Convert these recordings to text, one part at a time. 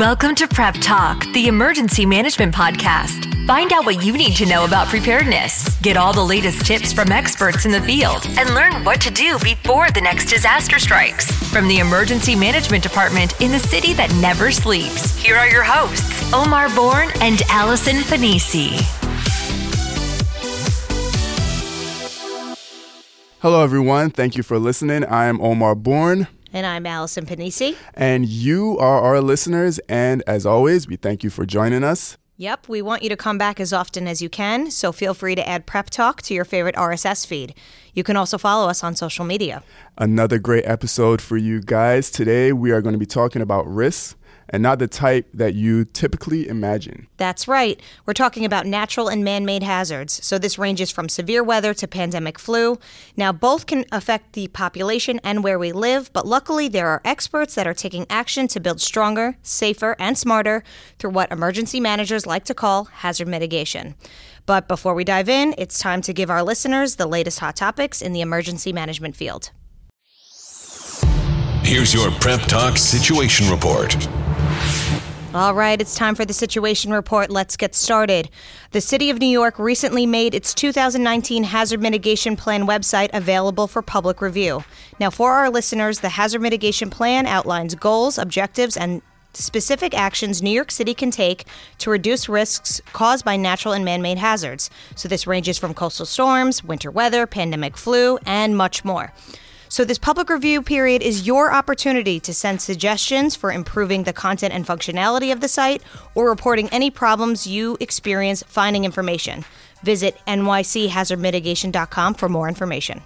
Welcome to Prep Talk, the emergency management podcast. Find out what you need to know about preparedness, get all the latest tips from experts in the field, and learn what to do before the next disaster strikes. From the Emergency Management Department in the city that never sleeps, here are your hosts, Omar Bourne and Allison Pennisi. Hello, everyone. Thank you for listening. I am Omar Bourne. And I'm Allison Pennisi. And you are our listeners. And as always, we thank you for joining us. Yep, we want you to come back as often as you can, so feel free to add Prep Talk to your favorite RSS feed. You can also follow us on social media. Another great episode for you guys. Today, we are going to be talking about risks and not the type that you typically imagine. That's right. We're talking about natural and man made hazards. So, this ranges from severe weather to pandemic flu. Now, both can affect the population and where we live, but luckily, there are experts that are taking action to build stronger, safer, and smarter through what emergency managers like to call hazard mitigation. But before we dive in, it's time to give our listeners the latest hot topics in the emergency management field. Here's your Prep Talk Situation Report. All right, it's time for the situation report. Let's get started. The City of New York recently made its 2019 Hazard Mitigation Plan website available for public review. Now, for our listeners, the Hazard Mitigation Plan outlines goals, objectives, and specific actions New York City can take to reduce risks caused by natural and man made hazards. So, this ranges from coastal storms, winter weather, pandemic flu, and much more. So, this public review period is your opportunity to send suggestions for improving the content and functionality of the site or reporting any problems you experience finding information. Visit nychazardmitigation.com for more information.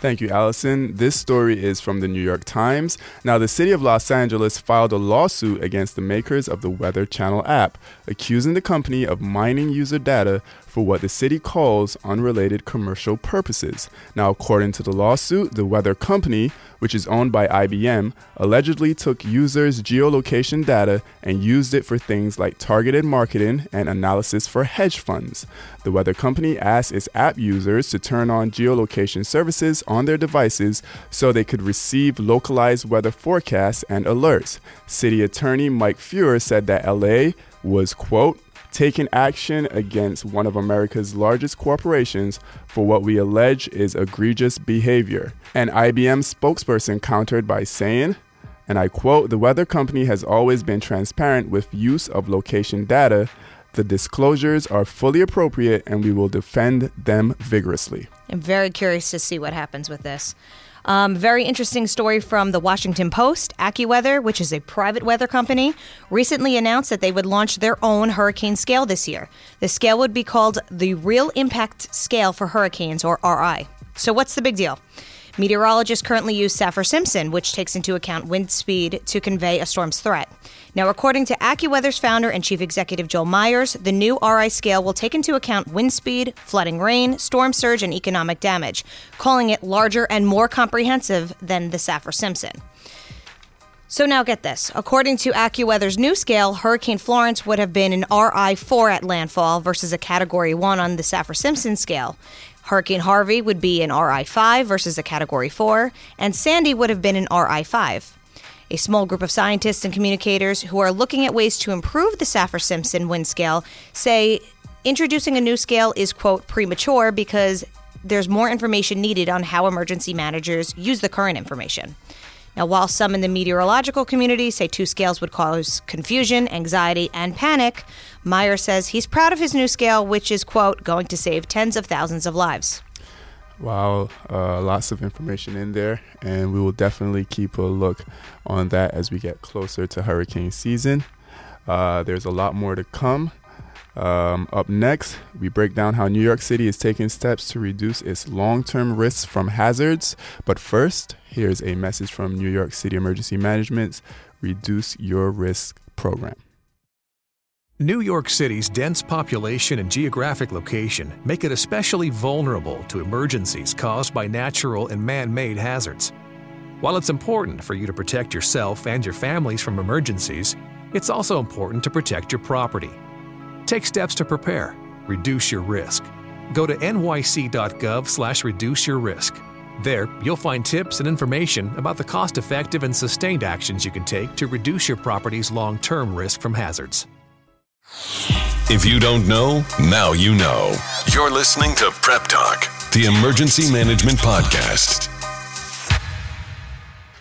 Thank you, Allison. This story is from the New York Times. Now, the city of Los Angeles filed a lawsuit against the makers of the Weather Channel app, accusing the company of mining user data for what the city calls unrelated commercial purposes. Now, according to the lawsuit, the weather company, which is owned by IBM, allegedly took users' geolocation data and used it for things like targeted marketing and analysis for hedge funds. The weather company asked its app users to turn on geolocation services on their devices so they could receive localized weather forecasts and alerts. City Attorney Mike Feuer said that LA was, quote, taking action against one of America's largest corporations for what we allege is egregious behavior. An IBM spokesperson countered by saying, and I quote, the weather company has always been transparent with use of location data. The disclosures are fully appropriate and we will defend them vigorously. I'm very curious to see what happens with this. Um, very interesting story from the Washington Post. AccuWeather, which is a private weather company, recently announced that they would launch their own hurricane scale this year. The scale would be called the Real Impact Scale for Hurricanes, or RI. So, what's the big deal? Meteorologists currently use Saffir Simpson, which takes into account wind speed to convey a storm's threat. Now, according to AccuWeather's founder and chief executive Joel Myers, the new RI scale will take into account wind speed, flooding rain, storm surge, and economic damage, calling it larger and more comprehensive than the Saffir Simpson. So now get this. According to AccuWeather's new scale, Hurricane Florence would have been an RI4 at landfall versus a Category 1 on the Saffir Simpson scale. Hurricane Harvey would be an RI5 versus a Category 4, and Sandy would have been an RI5. A small group of scientists and communicators who are looking at ways to improve the Saffir Simpson wind scale say introducing a new scale is, quote, premature because there's more information needed on how emergency managers use the current information. Now, while some in the meteorological community say two scales would cause confusion, anxiety, and panic, Meyer says he's proud of his new scale, which is, quote, going to save tens of thousands of lives. Wow, uh, lots of information in there, and we will definitely keep a look on that as we get closer to hurricane season. Uh, there's a lot more to come. Um, up next, we break down how New York City is taking steps to reduce its long term risks from hazards. But first, here's a message from New York City Emergency Management's Reduce Your Risk program. New York City's dense population and geographic location make it especially vulnerable to emergencies caused by natural and man made hazards. While it's important for you to protect yourself and your families from emergencies, it's also important to protect your property. Take steps to prepare, reduce your risk. Go to nyc.gov slash reduce your risk There, you'll find tips and information about the cost effective and sustained actions you can take to reduce your property's long term risk from hazards. If you don't know, now you know. You're listening to Prep Talk, the Emergency Management Podcast.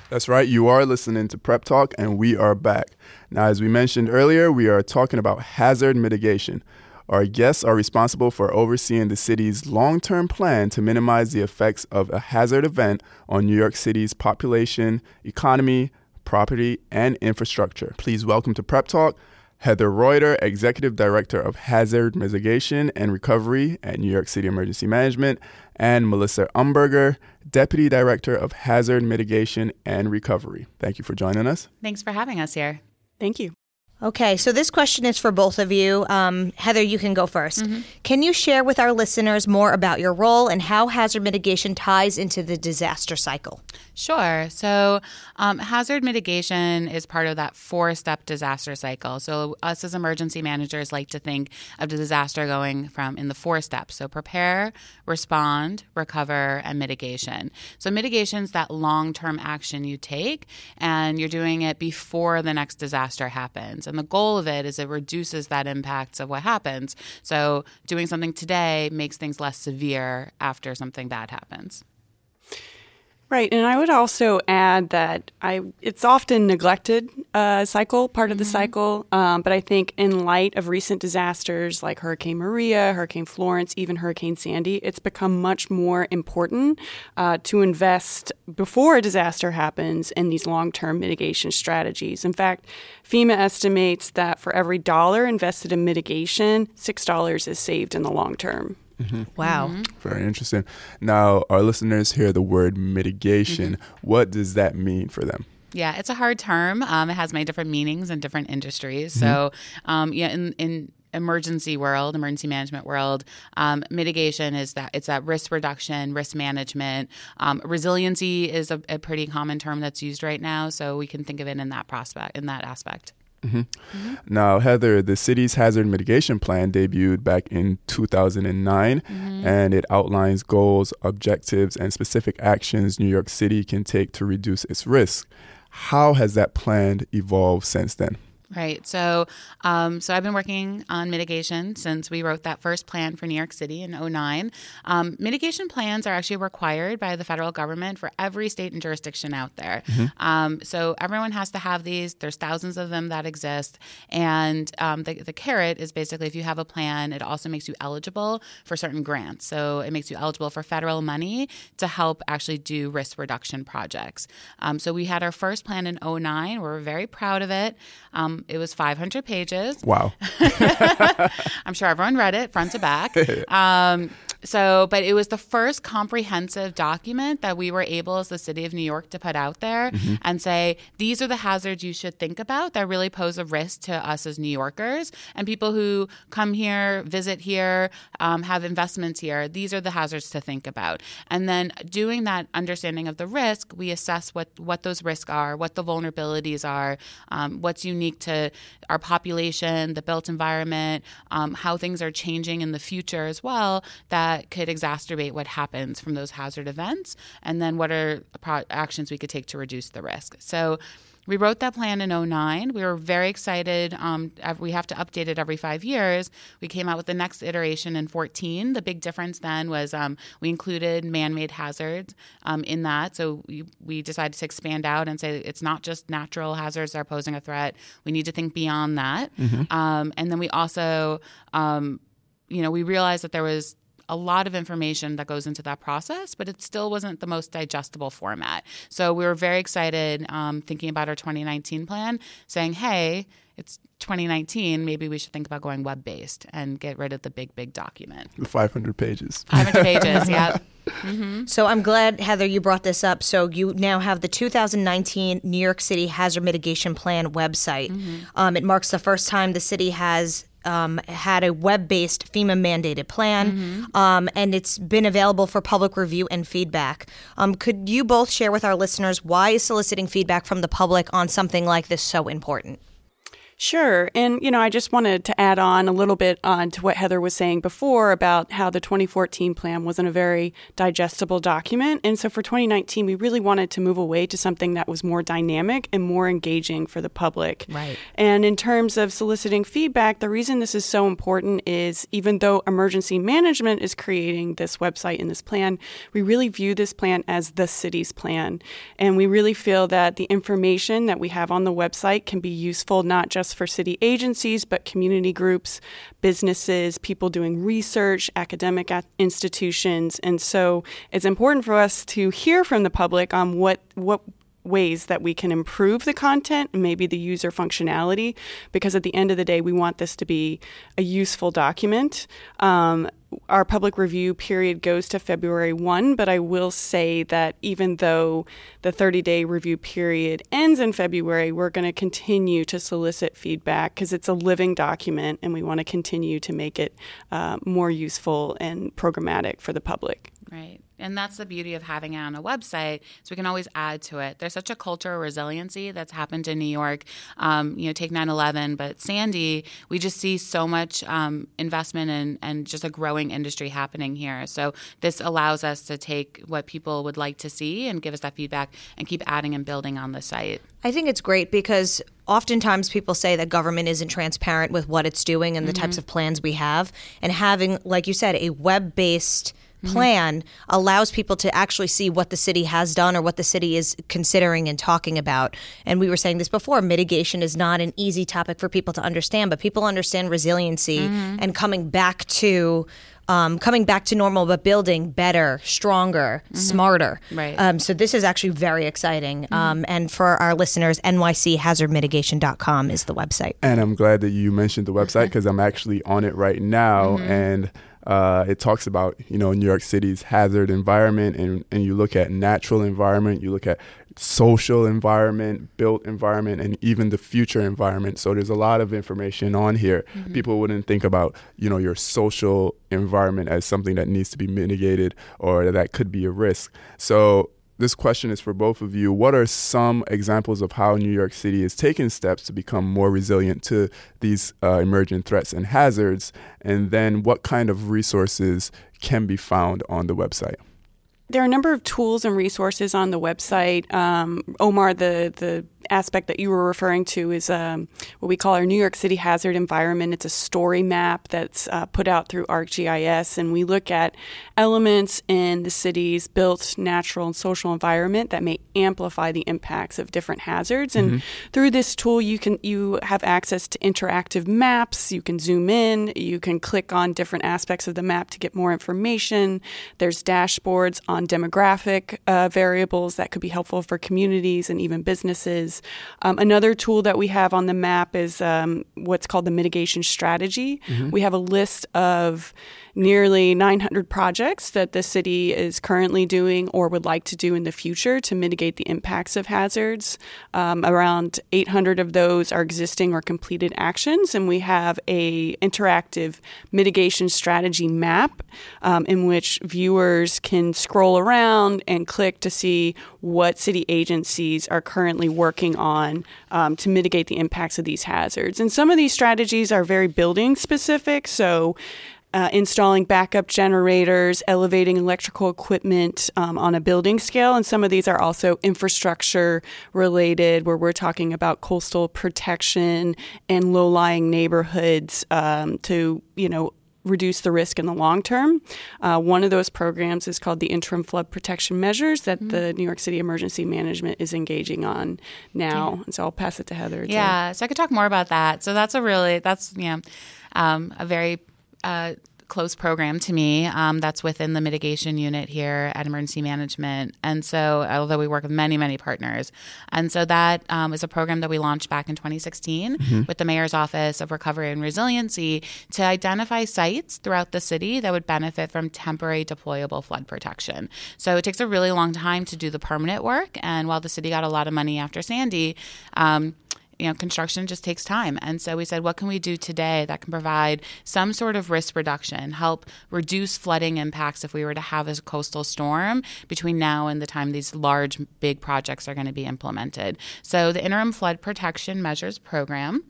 That's right, you are listening to Prep Talk, and we are back. Now, as we mentioned earlier, we are talking about hazard mitigation. Our guests are responsible for overseeing the city's long term plan to minimize the effects of a hazard event on New York City's population, economy, property, and infrastructure. Please welcome to Prep Talk Heather Roiter, Executive Director of Hazard Mitigation and Recovery at New York City Emergency Management, and Melissa Umberger, Deputy Director of Hazard Mitigation and Recovery. Thank you for joining us. Thanks for having us here. Thank you. Okay, so this question is for both of you. Um, Heather, you can go 1st Mm-hmm. Can you share with our listeners more about your role and how hazard mitigation ties into the disaster cycle? Sure. So, um, hazard mitigation is part of that four step disaster cycle. So, us as emergency managers like to think of the disaster going from in the four steps. So, prepare, respond, recover, and mitigation. So, mitigation is that long term action you take, and you're doing it before the next disaster happens. And the goal of it is it reduces that impacts of what happens. So, doing something today makes things less severe after something bad happens. Right, and I would also add that I it's often neglected uh, cycle, part of the cycle. Um, but I think in light of recent disasters like Hurricane Maria, Hurricane Florence, even Hurricane Sandy, it's become much more important uh, to invest before a disaster happens in these long-term mitigation strategies. In fact, FEMA estimates that for every dollar invested in mitigation, six dollars is saved in the long term. Wow. Very interesting. Now, our listeners hear the word mitigation. Mm-hmm. What does that mean for them? Yeah, it's a hard term. Um, it has many different meanings in different industries. So, um, yeah, in, in emergency world, emergency management world, um, mitigation is that it's that risk reduction, risk management. Um, resiliency is a, a pretty common term that's used right now. So we can think of it in that prospect, in that aspect. Mm-hmm. Mm-hmm. Now, Heather, the city's hazard mitigation plan debuted back in 2009, mm-hmm. and it outlines goals, objectives, and specific actions New York City can take to reduce its risk. How has that plan evolved since then? Right. So, um, so I've been working on mitigation since we wrote that first plan for New York City in 09. Um, mitigation plans are actually required by the federal government for every state and jurisdiction out there. Um, so everyone has to have these. There's thousands of them that exist. And um, the, the carrot is basically if you have a plan, it also makes you eligible for certain grants. So it makes you eligible for federal money to help actually do risk reduction projects. Um, so we had our first plan in 09. We're very proud of it. Um, it was 500 pages. Wow. I'm sure everyone read it front to back. Um, so, but it was the first comprehensive document that we were able, as the city of New York, to put out there and say these are the hazards you should think about that really pose a risk to us as New Yorkers and people who come here, visit here, um, have investments here. These are the hazards to think about. And then doing that understanding of the risk, we assess what what those risks are, what the vulnerabilities are, um, what's unique to our population, the built environment, um, how things are changing in the future as well that could exacerbate what happens from those hazard events, and then what are pro- actions we could take to reduce the risk. So. We wrote that plan in 09. We were very excited. Um, we have to update it every five years. We came out with the next iteration in 14. The big difference then was um, we included man made hazards um, in that. So we, we decided to expand out and say it's not just natural hazards that are posing a threat. We need to think beyond that. Um, and then we also, um, you know, we realized that there was a lot of information that goes into that process, but it still wasn't the most digestible format. So we were very excited um, thinking about our 2019 plan, saying, hey, it's 2019, maybe we should think about going web based and get rid of the big, big document. The 500 pages. 500 pages, yeah. So I'm glad, Heather, you brought this up. So you now have the 2019 New York City Hazard Mitigation Plan website. Um, it marks the first time the city has. Um, had a web-based FEMA mandated plan, um, and it's been available for public review and feedback. Um, could you both share with our listeners why is soliciting feedback from the public on something like this so important? Sure. And, you know, I just wanted to add on a little bit on to what Heather was saying before about how the 2014 plan wasn't a very digestible document. And so for 2019, we really wanted to move away to something that was more dynamic and more engaging for the public. Right. And in terms of soliciting feedback, the reason this is so important is even though emergency management is creating this website and this plan, we really view this plan as the city's plan. And we really feel that the information that we have on the website can be useful not just just for city agencies, but community groups, businesses, people doing research, academic institutions. And so it's important for us to hear from the public on what, what ways that we can improve the content and maybe the user functionality because at the end of the day we want this to be a useful document um, our public review period goes to February 1, but I will say that even though the 30 day review period ends in February, we're going to continue to solicit feedback because it's a living document and we want to continue to make it uh, more useful and programmatic for the public. Right. And that's the beauty of having it on a website, so we can always add to it. There's such a culture of resiliency that's happened in New York. Um, you know, take 9/11, but Sandy, we just see so much um, investment and and just a growing industry happening here. So this allows us to take what people would like to see and give us that feedback and keep adding and building on the site. I think it's great because oftentimes people say that government isn't transparent with what it's doing and the mm-hmm. types of plans we have, and having, like you said, a web-based Mm-hmm. Plan mm-hmm. allows people to actually see what the city has done or what the city is considering and talking about. And we were saying this before mitigation is not an easy topic for people to understand, but people understand resiliency mm-hmm. and coming back to. Um, coming back to normal, but building better, stronger, mm-hmm. smarter. Right. Um, so this is actually very exciting. Mm-hmm. Um, and for our listeners, nychazardmitigation.com is the website. And I'm glad that you mentioned the website because I'm actually on it right now. Mm-hmm. And uh, it talks about you know New York City's hazard environment, and, and you look at natural environment, you look at social environment, built environment, and even the future environment. So there's a lot of information on here. Mm-hmm. People wouldn't think about you know your social environment as something that needs to be mitigated or that could be a risk. So this question is for both of you. What are some examples of how New York City is taking steps to become more resilient to these uh, emerging threats and hazards? And then what kind of resources can be found on the website? There are a number of tools and resources on the website. Um, Omar, the, the aspect that you were referring to is um, what we call our New York City hazard environment. It's a story map that's uh, put out through ArcGIS, and we look at elements in the city's built natural and social environment that may amplify the impacts of different hazards. And mm-hmm. through this tool, you can you have access to interactive maps. You can zoom in. You can click on different aspects of the map to get more information. There's dashboards on demographic uh, variables that could be helpful for communities and even businesses. Um, another tool that we have on the map is um, what's called the mitigation strategy. Mm-hmm. We have a list of nearly 900 projects that the city is currently doing or would like to do in the future to mitigate the impacts of hazards. Um, around 800 of those are existing or completed actions, and we have a interactive mitigation strategy map um, in which viewers can scroll around and click to see what city agencies are currently working on um, to mitigate the impacts of these hazards. And some of these strategies are very building specific, so uh, installing backup generators, elevating electrical equipment um, on a building scale. And some of these are also infrastructure related, where we're talking about coastal protection and low lying neighborhoods um, to, you know, reduce the risk in the long term. Uh, one of those programs is called the Interim Flood Protection Measures that mm-hmm. the New York City Emergency Management is engaging on now. Yeah. And so I'll pass it to Heather. Yeah, so I could talk more about that. So that's a really, that's, yeah, um, a very uh, close program to me um, that's within the mitigation unit here at emergency management and so although we work with many many partners and so that um, is a program that we launched back in 2016 mm-hmm. with the mayor's office of recovery and resiliency to identify sites throughout the city that would benefit from temporary deployable flood protection so it takes a really long time to do the permanent work and while the city got a lot of money after sandy um, you know, construction just takes time. And so we said, what can we do today that can provide some sort of risk reduction, help reduce flooding impacts if we were to have a coastal storm between now and the time these large, big projects are going to be implemented? So the Interim Flood Protection Measures Program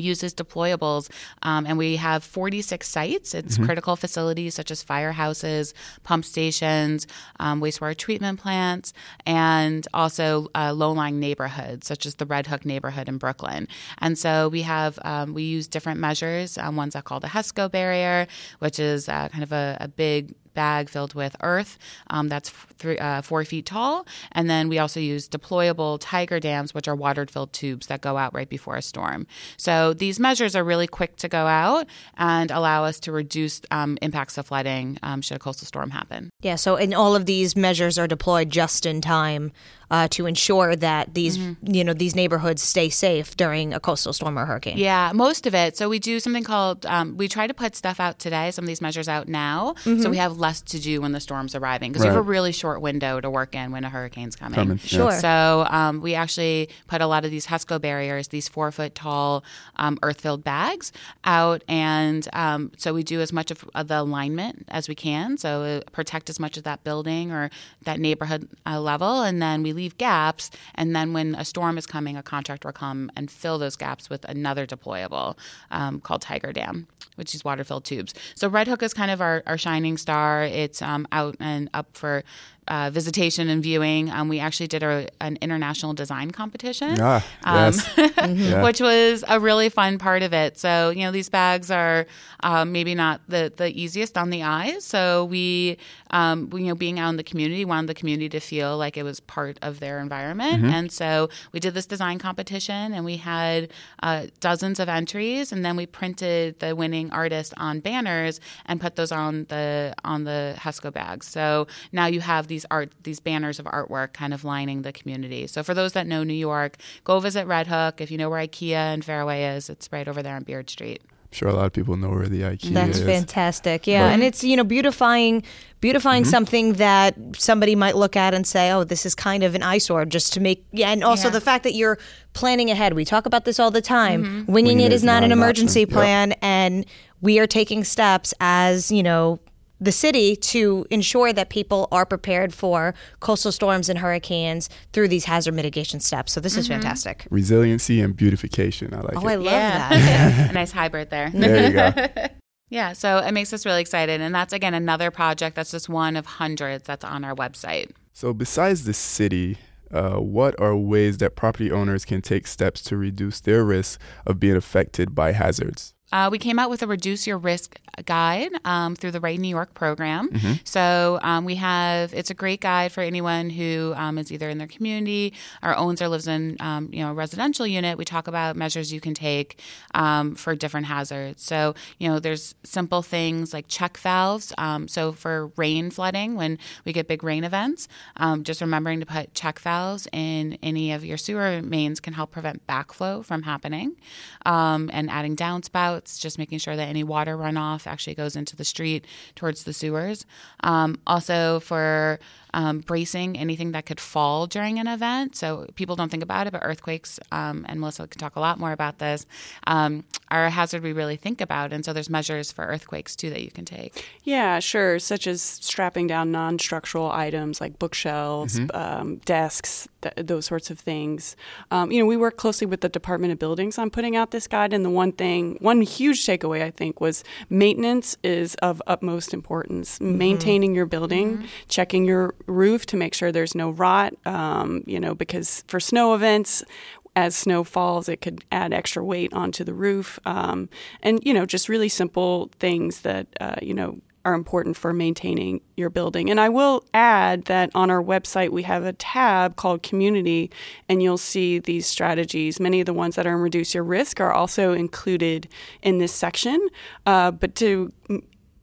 uses deployables um, and we have 46 sites. It's Mm-hmm. critical facilities such as firehouses pump stations um, wastewater treatment plants and also uh, low-lying neighborhoods such as the red hook neighborhood in brooklyn. And so we have um, we use different measures. Um, one's called a hesco barrier which is uh, kind of a, a big bag filled with earth um, that's three, uh, four feet tall. And then we also use deployable tiger dams, which are water filled tubes that go out right before a storm. So these measures are really quick to go out and allow us to reduce um, impacts of flooding um, should a coastal storm happen. Yeah, so and all of these measures are deployed just in time uh, to ensure that these you know these neighborhoods stay safe during a coastal storm or hurricane. Yeah, most of it. So we do something called um, we try to put stuff out today. Some of these measures out now, so we have less to do when the storm's arriving because we have a really short window to work in when a hurricane's coming. Coming, yeah. Sure. So um, we actually put a lot of these HESCO barriers, these four foot tall um, earth filled bags, out, and um, so we do as much of, of the alignment as we can. So uh, protect as much of that building or that neighborhood uh, level, and then we leave gaps. And then when a storm is coming, a contractor will come and fill those gaps with another deployable um, called Tiger Dam, which is water filled tubes. So Red Hook is kind of our, our shining star. It's um, out and up for uh, visitation and viewing. Um, we actually did a, an international design competition, Ah, um, yes. Yeah. which was a really fun part of it. So you know these bags are um, maybe not the the easiest on the eyes. So we, um, we, you know, being out in the community, wanted the community to feel like it was part of their environment, and so we did this design competition, and we had uh, dozens of entries, and then we printed the winning artist on banners and put those on the on the Hesco bags. So now you have these art these banners of artwork kind of lining the community. So for those that know New York, go visit Red Hook. If you know where IKEA and Fairway is, it's right over there on Beard Street. I'm sure a lot of people know where the IKEA That's is. That's fantastic. Yeah, and it's you know beautifying beautifying something that somebody might look at and say, "Oh, this is kind of an eyesore." Just to make yeah, and also Yeah. the fact that you're planning ahead. We talk about this all the time. Mm-hmm. Winging it is not an emergency option. Yep. plan, and we are taking steps as you know the city to ensure that people are prepared for coastal storms and hurricanes through these hazard mitigation steps. So this is fantastic. Resiliency and beautification. I like Oh, it. I love yeah, that. a nice hybrid there. there you go. Yeah, so it makes us really excited, and that's again another project that's just one of hundreds that's on our website. So, besides the city, uh, what are ways that property owners can take steps to reduce their risk of being affected by hazards? Uh, we came out with a reduce your risk guide um, through the Ready New York program. So um, we have it's a great guide for anyone who um, is either in their community or owns or lives in um, you know a residential unit. We talk about measures you can take um, for different hazards. So you know there's simple things like check valves. Um, so for rain flooding, when we get big rain events, um, just remembering to put check valves in any of your sewer mains can help prevent backflow from happening. Um, and adding downspouts, just making sure that any water runoff actually goes into the street towards the sewers. Um, also for um, bracing anything that could fall during an event. So people don't think about it, but earthquakes, um, and Melissa can talk a lot more about this, um, are a hazard we really think about. And so there's measures for earthquakes too that you can take. Yeah, sure. Such as strapping down non structural items like bookshelves, um, desks, th- those sorts of things. Um, you know, we work closely with the Department of Buildings on putting out this guide. And the one thing, one huge takeaway, I think, was maintenance is of utmost importance. Maintaining your building, checking your roof to make sure there's no rot, um, you know, because for snow events, as snow falls, it could add extra weight onto the roof. Um, and, you know, just really simple things that, uh, you know, are important for maintaining your building. And I will add that on our website, we have a tab called Community, and you'll see these strategies. Many of the ones that are in Reduce Your Risk are also included in this section. Uh, but to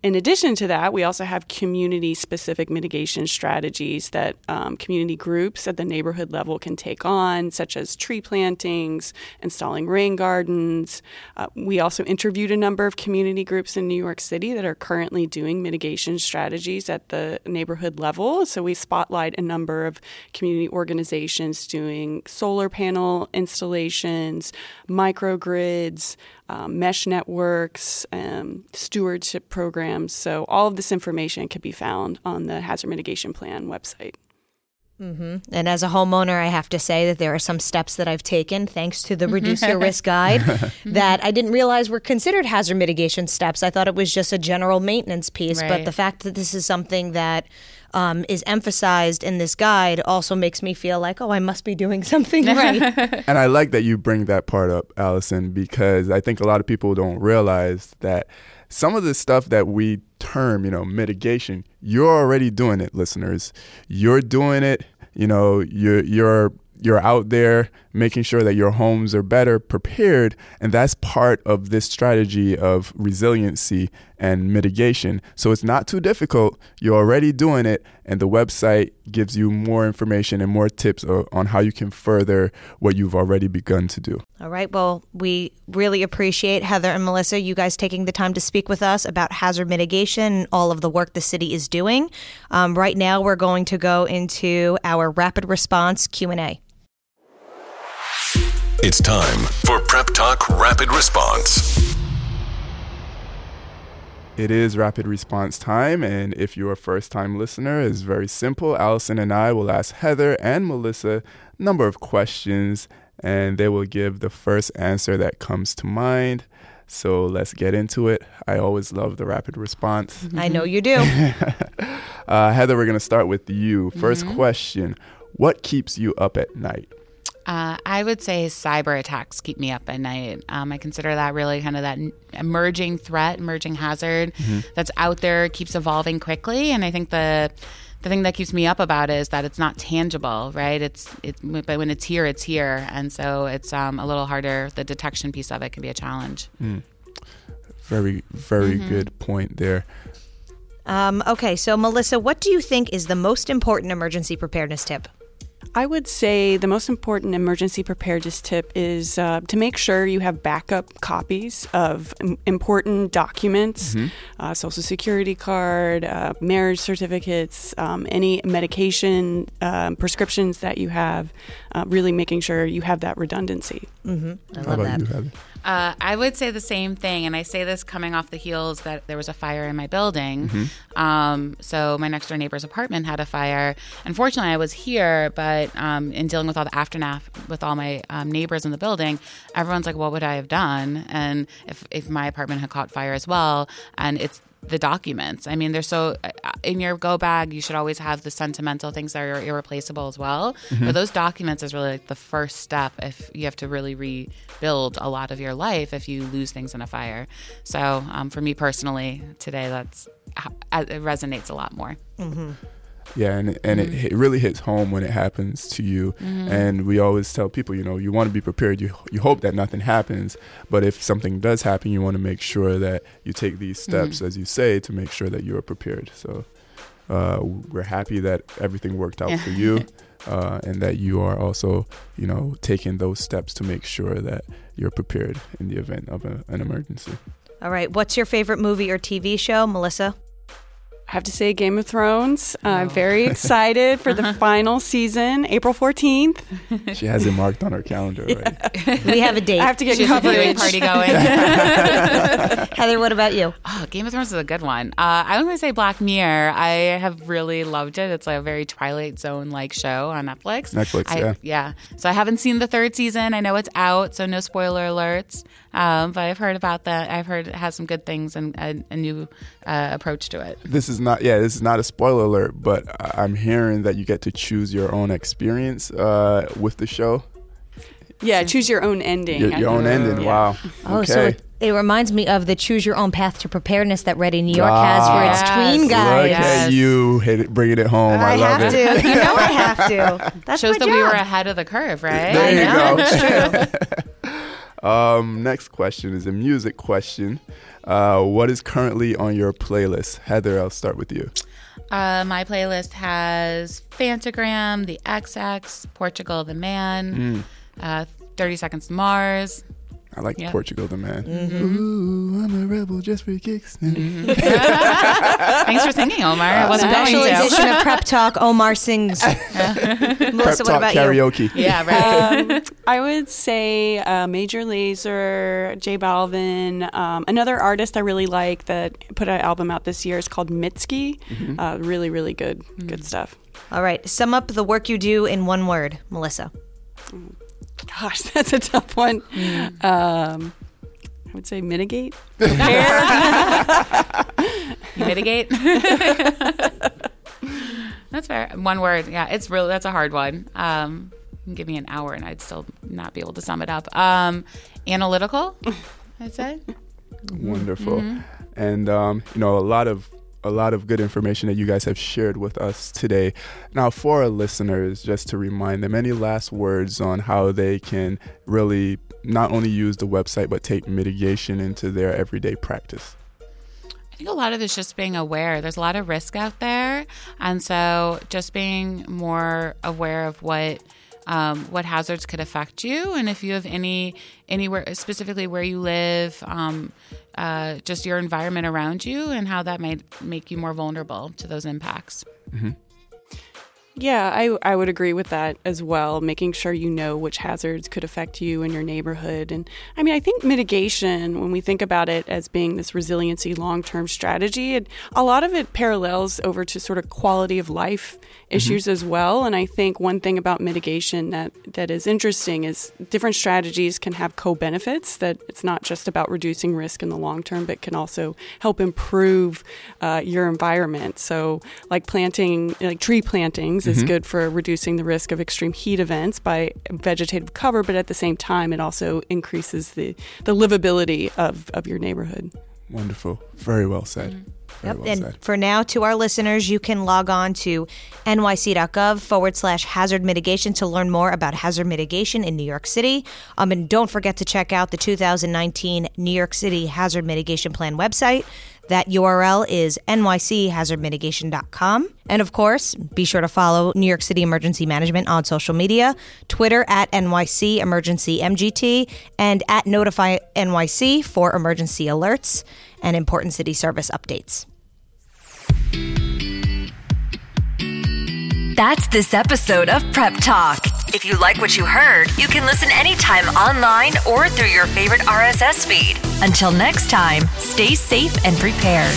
in addition to that, we also have community specific mitigation strategies that um, community groups at the neighborhood level can take on, such as tree plantings, installing rain gardens. Uh, we also interviewed a number of community groups in New York City that are currently doing mitigation strategies at the neighborhood level. So we spotlight a number of community organizations doing solar panel installations, microgrids, um, mesh networks, um, stewardship programs. So all of this information can be found on the Hazard Mitigation Plan website. And as a homeowner, I have to say that there are some steps that I've taken thanks to the Reduce Your Risk Guide that I didn't realize were considered hazard mitigation steps. I thought it was just a general maintenance piece. But the fact that this is something that um, is emphasized in this guide also makes me feel like, oh, I must be doing something right. And I like that you bring that part up, Allison, because I think a lot of people don't realize that some of the stuff that we term, you know, mitigation, you're already doing it, listeners. You're doing it, you know, you're you're you're out there making sure that your homes are better prepared and that's part of this strategy of resiliency and mitigation so it's not too difficult you're already doing it and the website gives you more information and more tips on how you can further what you've already begun to do All right. Well, we really appreciate Heather and Melissa, you guys taking the time to speak with us about hazard mitigation and all of the work the city is doing. Um, right now, we're going to go into our rapid response Q and A. It's time for Prep Talk Rapid Response. It is rapid response time, and if you're a first time listener, it's very simple. Allison and I will ask Heather and Melissa a number of questions, and they will give the first answer that comes to mind. So let's get into it. I always love the rapid response. I know you do. Uh, Heather, we're going to start with you. 1st question What keeps you up at night? Uh, I would say cyber attacks keep me up at night. Um, I consider that really kind of that emerging threat, emerging hazard that's out there, keeps evolving quickly, and I think the the thing that keeps me up about it is that it's not tangible, right? It's it's but when it's here, it's here, and so it's um, a little harder. The detection piece of it can be a challenge. Very, very good point there. Um, okay, so Melissa, what do you think is the most important emergency preparedness tip? I would say the most important emergency preparedness tip is uh, to make sure you have backup copies of im- important documents, uh, social security card, uh, marriage certificates, um, any medication um, prescriptions that you have. Uh, really making sure you have that redundancy. I How love about that. you, Heather? Uh, I would say the same thing, and I say this coming off the heels that there was a fire in my building. Um, so my next door neighbor's apartment had a fire. Unfortunately, I was here, but um, in dealing with all the aftermath with all my um, neighbors in the building, everyone's like, "What would I have done?" And if if my apartment had caught fire as well, and it's the documents. I mean, they're so uh, in your go bag. You should always have the sentimental things that are irreplaceable as well. But those documents is really like the first step if you have to really rebuild a lot of your life if you lose things in a fire. So um, for me personally, today that's it resonates a lot more. Yeah, and and it, it really hits home when it happens to you. And we always tell people, you know, you want to be prepared. You you hope that nothing happens, but if something does happen, you want to make sure that you take these steps, as you say, to make sure that you are prepared. So uh, we're happy that everything worked out for you, uh, and that you are also, you know, taking those steps to make sure that you're prepared in the event of a, an emergency. All right, what's your favorite movie or TV show, Melissa? I have to say, Game of Thrones. Uh, I'm very excited for the final season, April 14th. She has it marked on her calendar, right? We have a date. I have to get She's a viewing party going. Heather, what about you? Oh, Game of Thrones is a good one. Uh, I was going to say Black Mirror. I have really loved it. It's like a very Twilight Zone like show on Netflix. Netflix, I, yeah. Yeah. So I haven't seen the third season. I know it's out, so no spoiler alerts. Um, but I've heard about that. I've heard it has some good things and a, a new uh, approach to it. this is not yeah this is not a spoiler alert but I- i'm hearing that you get to choose your own experience uh, with the show Yeah, choose your own ending. your, your own ending Yeah. wow Oh, okay so it, it reminds me of the Choose Your Own Path to Preparedness that Ready New York has for its Ah, tween yes. guide. look Yes. at you hit it, bringing it home i, love have it to. You know I have to. That's Shows my that we were ahead of the curve, right? there you know, go it's true. Um, next question is a music question. Uh, what is currently on your playlist? Heather i'll start with you. Uh, my playlist has Phantogram, The XX, Portugal the Man, uh, 30 Seconds to Mars. I like Yeah. Portugal the Man. Mm-hmm. Ooh, I'm a rebel just for kicks. Thanks for singing, Omar. I wasn't Special going to. edition of Prep Talk. Omar sings. Prep Melissa, what talk about you? karaoke. Yeah, right. Um, I would say uh, Major Lazer, J Balvin. Um, another artist I really like that put an album out this year is called Mitski. Uh, really, really good, good stuff. All right, sum up the work you do in one word, Melissa. Gosh, that's a tough one. Um, I would say mitigate. You mitigate. that's fair. One word. Yeah, it's really That's a hard one. Um, give me an hour and I'd still not be able to sum it up. Um, analytical, I'd say. Wonderful. Mm-hmm. And um, you know, a lot of a lot of good information that you guys have shared with us today. Now, for our listeners, just to remind them, any last words on how they can really not only use the website but take mitigation into their everyday practice. I think a lot of it's just being aware. There's a lot of risk out there, and so just being more aware of what um, what hazards could affect you, and if you have any anywhere specifically where you live, um, uh, just your environment around you, and how that might make you more vulnerable to those impacts. Yeah, I, I would agree with that as well. Making sure you know which hazards could affect you and your neighborhood. And I mean, I think mitigation, when we think about it as being this resiliency long term strategy, it, a lot of it parallels over to sort of quality of life issues as well. And I think one thing about mitigation that, that is interesting is different strategies can have co benefits, that it's not just about reducing risk in the long term, but can also help improve uh, your environment. So, like planting, like tree plantings is good for reducing the risk of extreme heat events by vegetative cover, but at the same time, it also increases the, the livability of, of your neighborhood. Wonderful. Very well said. Mm-hmm. Yep. well and said. for now, to our listeners, you can log on to nyc.gov forward slash hazard mitigation to learn more about hazard mitigation in New York City. Um, and don't forget to check out the 2019 New York City Hazard Mitigation Plan website. That URL is nychazardmitigation.com. And of course, be sure to follow New York City Emergency Management on social media Twitter at NYC Emergency MGT and at Notify NYC for emergency alerts and important city service updates. That's this episode of Prep Talk. If you like what you heard, you can listen anytime online or through your favorite RSS feed. Until next time, stay safe and prepared.